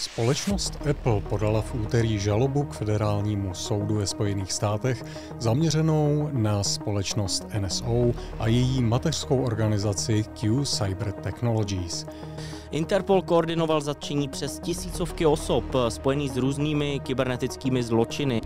Společnost Apple podala v úterý žalobu k federálnímu soudu ve Spojených státech zaměřenou na společnost NSO a její mateřskou organizaci Q Cyber Technologies. Interpol koordinoval zatčení přes tisícovky osob spojených s různými kybernetickými zločiny.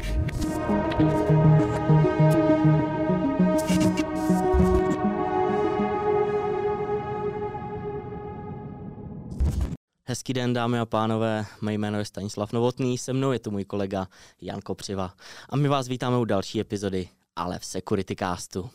Hezký den, dámy a pánové, mé jméno je Stanislav Novotný, se mnou je tu můj kolega Jan Kopřiva. A my vás vítáme u další epizody, ale v Security Castu.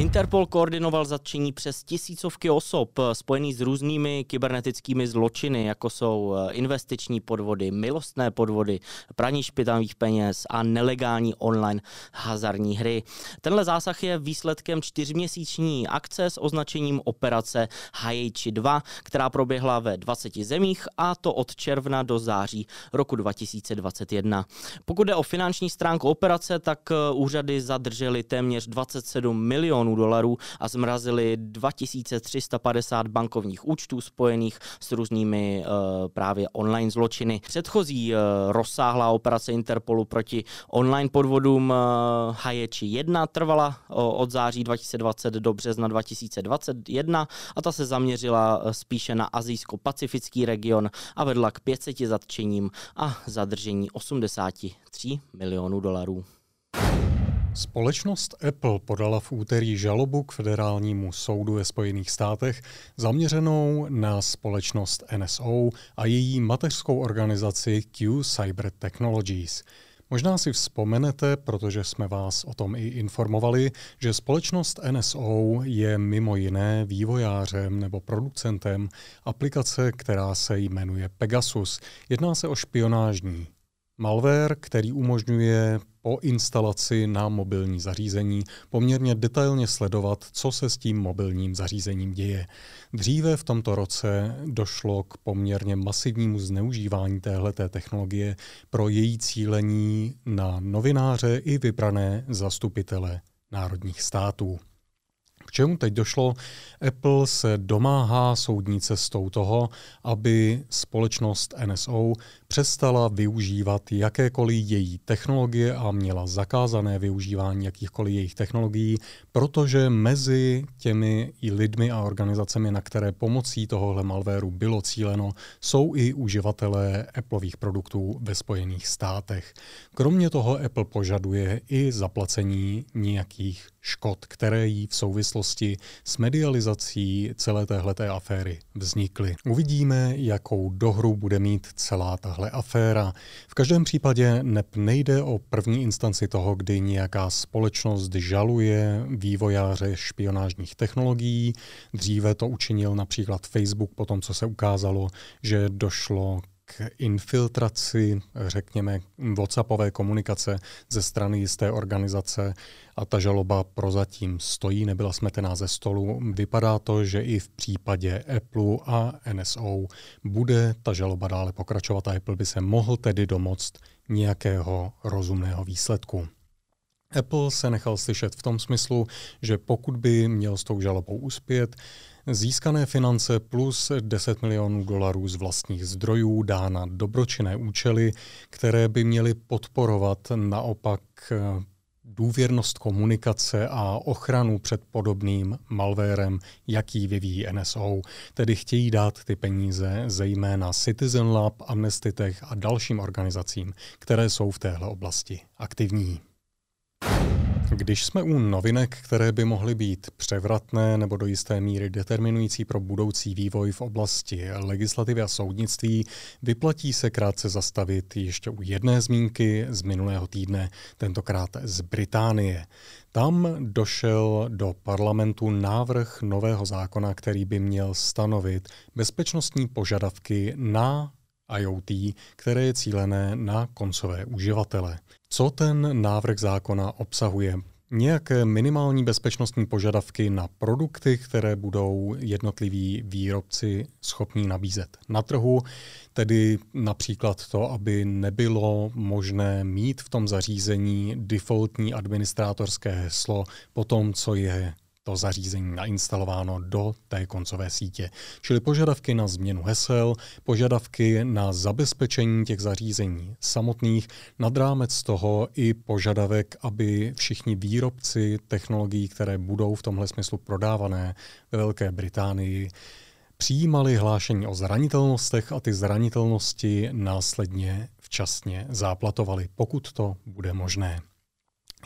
Interpol koordinoval zatčení přes tisícovky osob eh, spojených s různými kybernetickými zločiny, jako jsou eh, investiční podvody, milostné podvody, praní špitavých peněz a nelegální online hazardní hry. Tenhle zásah je výsledkem čtyřměsíční akce s označením operace Hajiči 2, která proběhla ve 20 zemích a to od června do září roku 2021. Pokud jde o finanční stránku operace, tak eh, úřady zadržely téměř 27 milionů milionů dolarů a zmrazili 2350 bankovních účtů spojených s různými uh, právě online zločiny. Předchozí uh, rozsáhlá operace Interpolu proti online podvodům uh, Haječi 1 trvala od září 2020 do března 2021 a ta se zaměřila uh, spíše na azijsko-pacifický region a vedla k 500 zatčením a zadržení 83 milionů dolarů. Společnost Apple podala v úterý žalobu k federálnímu soudu ve Spojených státech zaměřenou na společnost NSO a její mateřskou organizaci Q Cyber Technologies. Možná si vzpomenete, protože jsme vás o tom i informovali, že společnost NSO je mimo jiné vývojářem nebo producentem aplikace, která se jmenuje Pegasus. Jedná se o špionážní malware, který umožňuje po instalaci na mobilní zařízení poměrně detailně sledovat, co se s tím mobilním zařízením děje. Dříve v tomto roce došlo k poměrně masivnímu zneužívání téhleté technologie pro její cílení na novináře i vybrané zastupitele národních států. K čemu teď došlo? Apple se domáhá soudní cestou toho, aby společnost NSO přestala využívat jakékoliv její technologie a měla zakázané využívání jakýchkoliv jejich technologií, protože mezi těmi i lidmi a organizacemi, na které pomocí tohohle malvéru bylo cíleno, jsou i uživatelé Appleových produktů ve Spojených státech. Kromě toho Apple požaduje i zaplacení nějakých škod, které jí v souvislosti s medializací celé téhleté aféry vznikly. Uvidíme, jakou dohru bude mít celá tahle aféra. V každém případě NEP nejde o první instanci toho, kdy nějaká společnost žaluje vývojáře špionážních technologií. Dříve to učinil například Facebook po tom, co se ukázalo, že došlo k infiltraci, řekněme, WhatsAppové komunikace ze strany jisté organizace a ta žaloba prozatím stojí, nebyla smetená ze stolu. Vypadá to, že i v případě Apple a NSO bude ta žaloba dále pokračovat a Apple by se mohl tedy domoct nějakého rozumného výsledku. Apple se nechal slyšet v tom smyslu, že pokud by měl s tou žalobou uspět, Získané finance plus 10 milionů dolarů z vlastních zdrojů dá na dobročinné účely, které by měly podporovat naopak eh, důvěrnost komunikace a ochranu před podobným malvérem, jaký vyvíjí NSO. Tedy chtějí dát ty peníze zejména Citizen Lab, Amnesty Tech a dalším organizacím, které jsou v téhle oblasti aktivní. Když jsme u novinek, které by mohly být převratné nebo do jisté míry determinující pro budoucí vývoj v oblasti legislativy a soudnictví, vyplatí se krátce zastavit ještě u jedné zmínky z minulého týdne, tentokrát z Británie. Tam došel do parlamentu návrh nového zákona, který by měl stanovit bezpečnostní požadavky na IoT, které je cílené na koncové uživatele. Co ten návrh zákona obsahuje? Nějaké minimální bezpečnostní požadavky na produkty, které budou jednotliví výrobci schopní nabízet na trhu, tedy například to, aby nebylo možné mít v tom zařízení defaultní administrátorské heslo po tom, co je to zařízení nainstalováno do té koncové sítě. Čili požadavky na změnu hesel, požadavky na zabezpečení těch zařízení samotných, nad rámec toho i požadavek, aby všichni výrobci technologií, které budou v tomhle smyslu prodávané ve Velké Británii, přijímali hlášení o zranitelnostech a ty zranitelnosti následně včasně záplatovali, pokud to bude možné.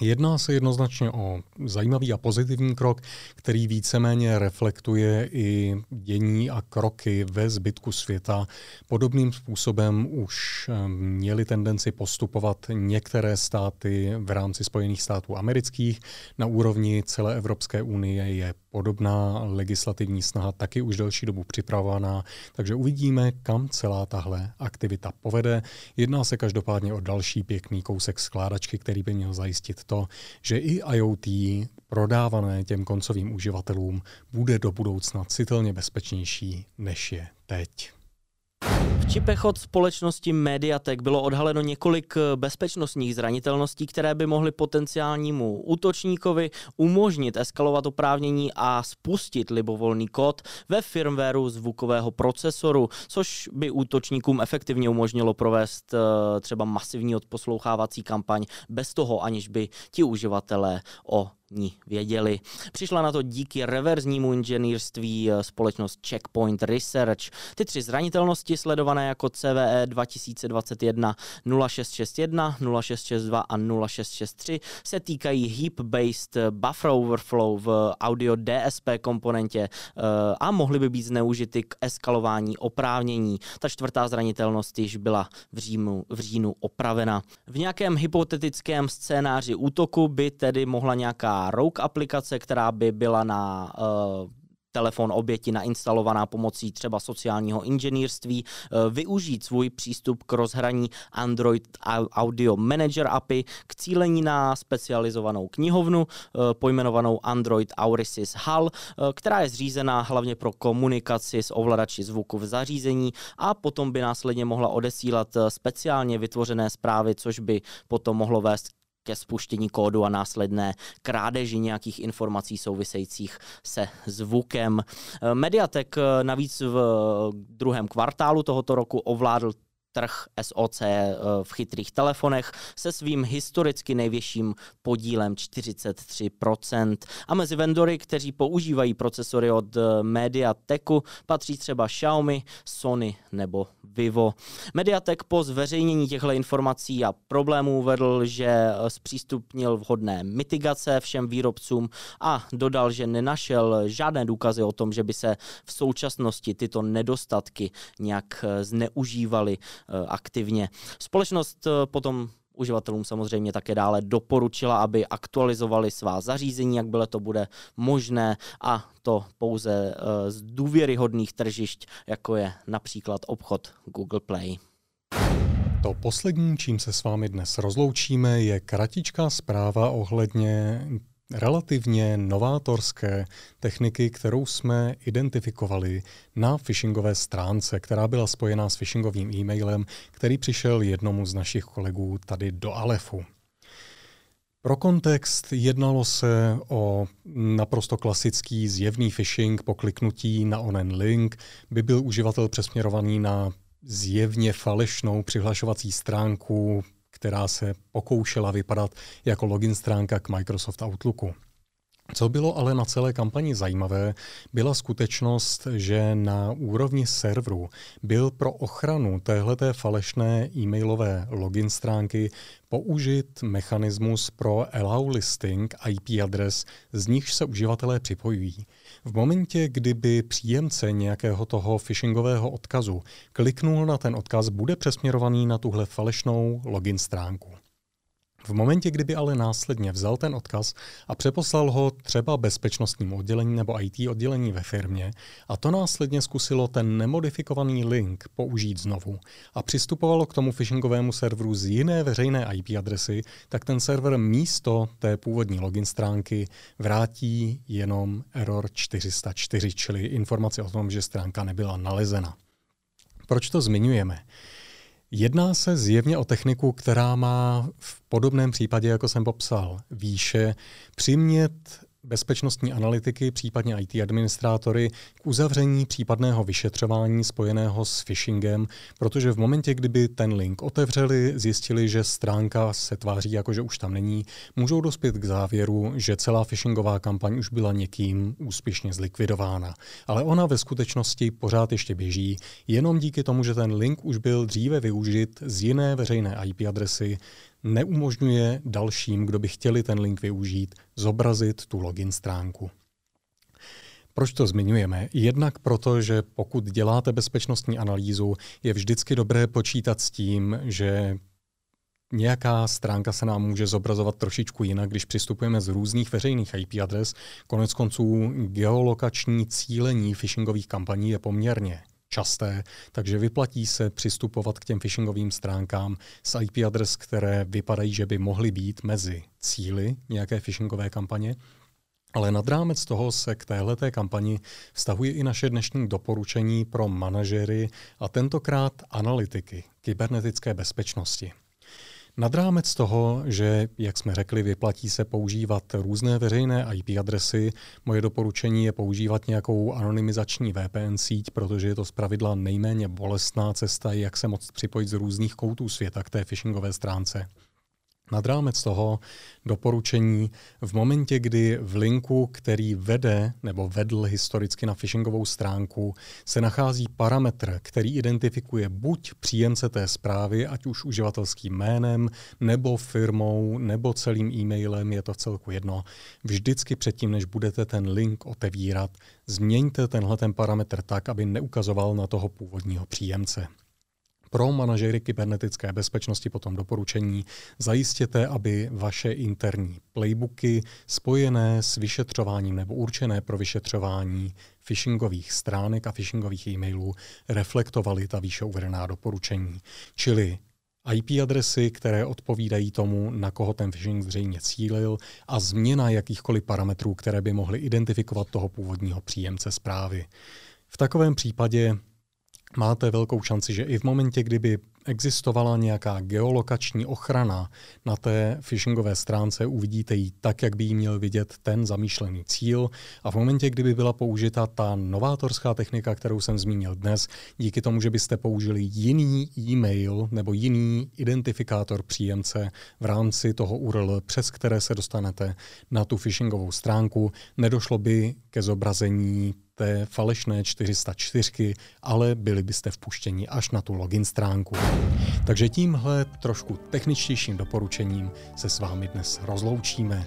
Jedná se jednoznačně o zajímavý a pozitivní krok, který víceméně reflektuje i dění a kroky ve zbytku světa. Podobným způsobem už eh, měly tendenci postupovat některé státy v rámci Spojených států amerických. Na úrovni celé Evropské unie je podobná legislativní snaha taky už delší dobu připravovaná, takže uvidíme, kam celá tahle aktivita povede. Jedná se každopádně o další pěkný kousek skládačky, který by měl zajistit to, že i IoT prodávané těm koncovým uživatelům bude do budoucna citelně bezpečnější, než je teď. V čipech od společnosti Mediatek bylo odhaleno několik eh, bezpečnostních zranitelností, které by mohly potenciálnímu útočníkovi umožnit eskalovat oprávnění a spustit libovolný kód ve firmwareu zvukového procesoru, což by útočníkům efektivně umožnilo provést eh, třeba masivní odposlouchávací kampaň bez toho, aniž by ti uživatelé o ní věděli. Přišla na to díky reverznímu inženýrství eh, společnost Checkpoint Research. Ty tři zranitelnosti sledované jako CVE 2021 0661, 0662 a 0663 se týkají heap-based buffer overflow v audio DSP komponentě eh, a mohly by být zneužity k eskalování oprávnění. Ta čtvrtá zranitelnost již byla v, říjnu, v říjnu opravena. V nějakém hypotetickém scénáři útoku by tedy mohla nějaká rogue aplikace, která by byla na uh, telefon oběti nainstalovaná pomocí třeba sociálního inženýrství, eh, využít svůj přístup k rozhraní Android Audio Manager API k cílení na specializovanou knihovnu eh, pojmenovanou Android Aurisys HAL, která je zřízená hlavně pro komunikaci s ovladači zvuku v zařízení a potom by následně mohla odesílat speciálně vytvořené zprávy, což by potom mohlo vést ke spuštění kódu a následné krádeži nějakých informací souvisejících se zvukem. Mediatek navíc v druhém kvartálu tohoto roku ovládl trh SOC eh, v chytrých telefonech se svým historicky největším podílem 43%. A mezi vendory, kteří používají procesory od eh, Mediateku, patří třeba Xiaomi, Sony nebo Vivo. Mediatek po zveřejnění těchto informací a problémů uvedl, že eh, zpřístupnil vhodné mitigace všem výrobcům a dodal, že nenašel žádné důkazy o tom, že by se v současnosti tyto nedostatky nějak zneužívaly aktivně. Společnost eh, potom uživatelům samozřejmě také dále doporučila, aby aktualizovali svá zařízení, jak byle to bude možné a to pouze eh, z důvěryhodných tržišť, jako je například obchod Google Play. To poslední, čím se s vámi dnes rozloučíme, je kratičká zpráva ohledně relativně novátorské techniky, kterou jsme identifikovali na phishingové stránce, která byla spojená s phishingovým e-mailem, který přišel jednomu z našich kolegů tady do Alefu. Pro kontext jednalo se o naprosto klasický zjevný phishing po kliknutí na onen link, by byl uživatel přesměrovaný na zjevně falešnou přihlašovací stránku která se pokoušela vypadat jako login stránka k Microsoft Outlooku. Co bylo ale na celé kampani zajímavé, byla skutečnost, že na úrovni serveru byl pro ochranu téhleté falešné e-mailové login stránky použit mechanismus pro allow listing IP adres, z nichž se uživatelé připojují. V momentě, kdyby příjemce nějakého toho phishingového odkazu kliknul na ten odkaz, bude přesměrovaný na tuhle falešnou login stránku. V momentě, kdyby ale následně vzal ten odkaz a přeposlal ho třeba bezpečnostním oddělení nebo IT oddělení ve firmě a to následně zkusilo ten nemodifikovaný link použít znovu a přistupovalo k tomu phishingovému serveru z jiné veřejné IP adresy, tak ten server místo té původní login stránky vrátí jenom error 404, čili informaci o tom, že stránka nebyla nalezena. Proč to zmiňujeme? Jedná se zjevně o techniku, která má v podobném případě, jako jsem popsal, výše přimět bezpečnostní analytiky, případně IT administrátory k uzavření případného vyšetřování spojeného s phishingem, protože v momentě, kdyby ten link otevřeli, zjistili, že stránka se tváří jako, že už tam není, můžou dospět k závěru, že celá phishingová kampaň už byla někým úspěšně zlikvidována. Ale ona ve skutečnosti pořád ještě běží, jenom díky tomu, že ten link už byl dříve využit z jiné veřejné IP adresy, neumožňuje dalším, kdo by chtěli ten link využít, zobrazit tu login stránku. Proč to zmiňujeme? Jednak proto, že pokud děláte bezpečnostní analýzu, je vždycky dobré počítat s tím, že nějaká stránka se nám může zobrazovat trošičku jinak, když přistupujeme z různých veřejných IP adres. Konec konců geolokační cílení phishingových kampaní je poměrně časté, takže vyplatí se přistupovat k těm phishingovým stránkám s IP adres, které vypadají, že by mohly být mezi cíly nějaké phishingové kampaně. Ale nad rámec toho se k téhleté kampani vztahuje i naše dnešní doporučení pro manažery a tentokrát analytiky kybernetické bezpečnosti. Nad rámec toho, že, jak jsme řekli, vyplatí se používat různé veřejné IP adresy, moje doporučení je používat nějakou anonymizační VPN síť, protože je to zpravidla nejméně bolestná cesta, jak se moct připojit z různých koutů světa k té phishingové stránce. Nad rámec toho doporučení v momentě, kdy v linku, který vede nebo vedl historicky na phishingovou stránku, se nachází parametr, který identifikuje buď příjemce té zprávy, ať už uživatelským jménem, nebo firmou, nebo celým e-mailem, je to v celku jedno. Vždycky předtím, než budete ten link otevírat, změňte tenhle ten parametr tak, aby neukazoval na toho původního příjemce pro manažery kybernetické bezpečnosti potom doporučení zajistěte, aby vaše interní playbooky spojené s vyšetřováním nebo určené pro vyšetřování phishingových stránek a phishingových e-mailů reflektovaly ta výše uvedená doporučení. Čili IP adresy, které odpovídají tomu, na koho ten phishing zřejmě cílil a změna jakýchkoliv parametrů, které by mohly identifikovat toho původního příjemce zprávy. V takovém případě máte velkou šanci, že i v momentě, kdyby existovala nějaká geolokační ochrana na té phishingové stránce, uvidíte ji tak, jak by jí měl vidět ten zamýšlený cíl. A v momentě, kdyby byla použita ta novátorská technika, kterou jsem zmínil dnes, díky tomu, že byste použili jiný e-mail nebo jiný identifikátor příjemce v rámci toho URL, přes které se dostanete na tu phishingovou stránku, nedošlo by ke zobrazení té falešné 404, ale byli byste vpuštěni až na tu login stránku. Takže tímhle trošku techničtějším doporučením se s vámi dnes rozloučíme.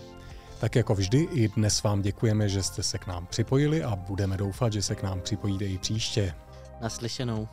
Tak jako vždy i dnes vám děkujeme, že jste se k nám připojili a budeme doufat, že se k nám připojíte i příště. Naslyšenou.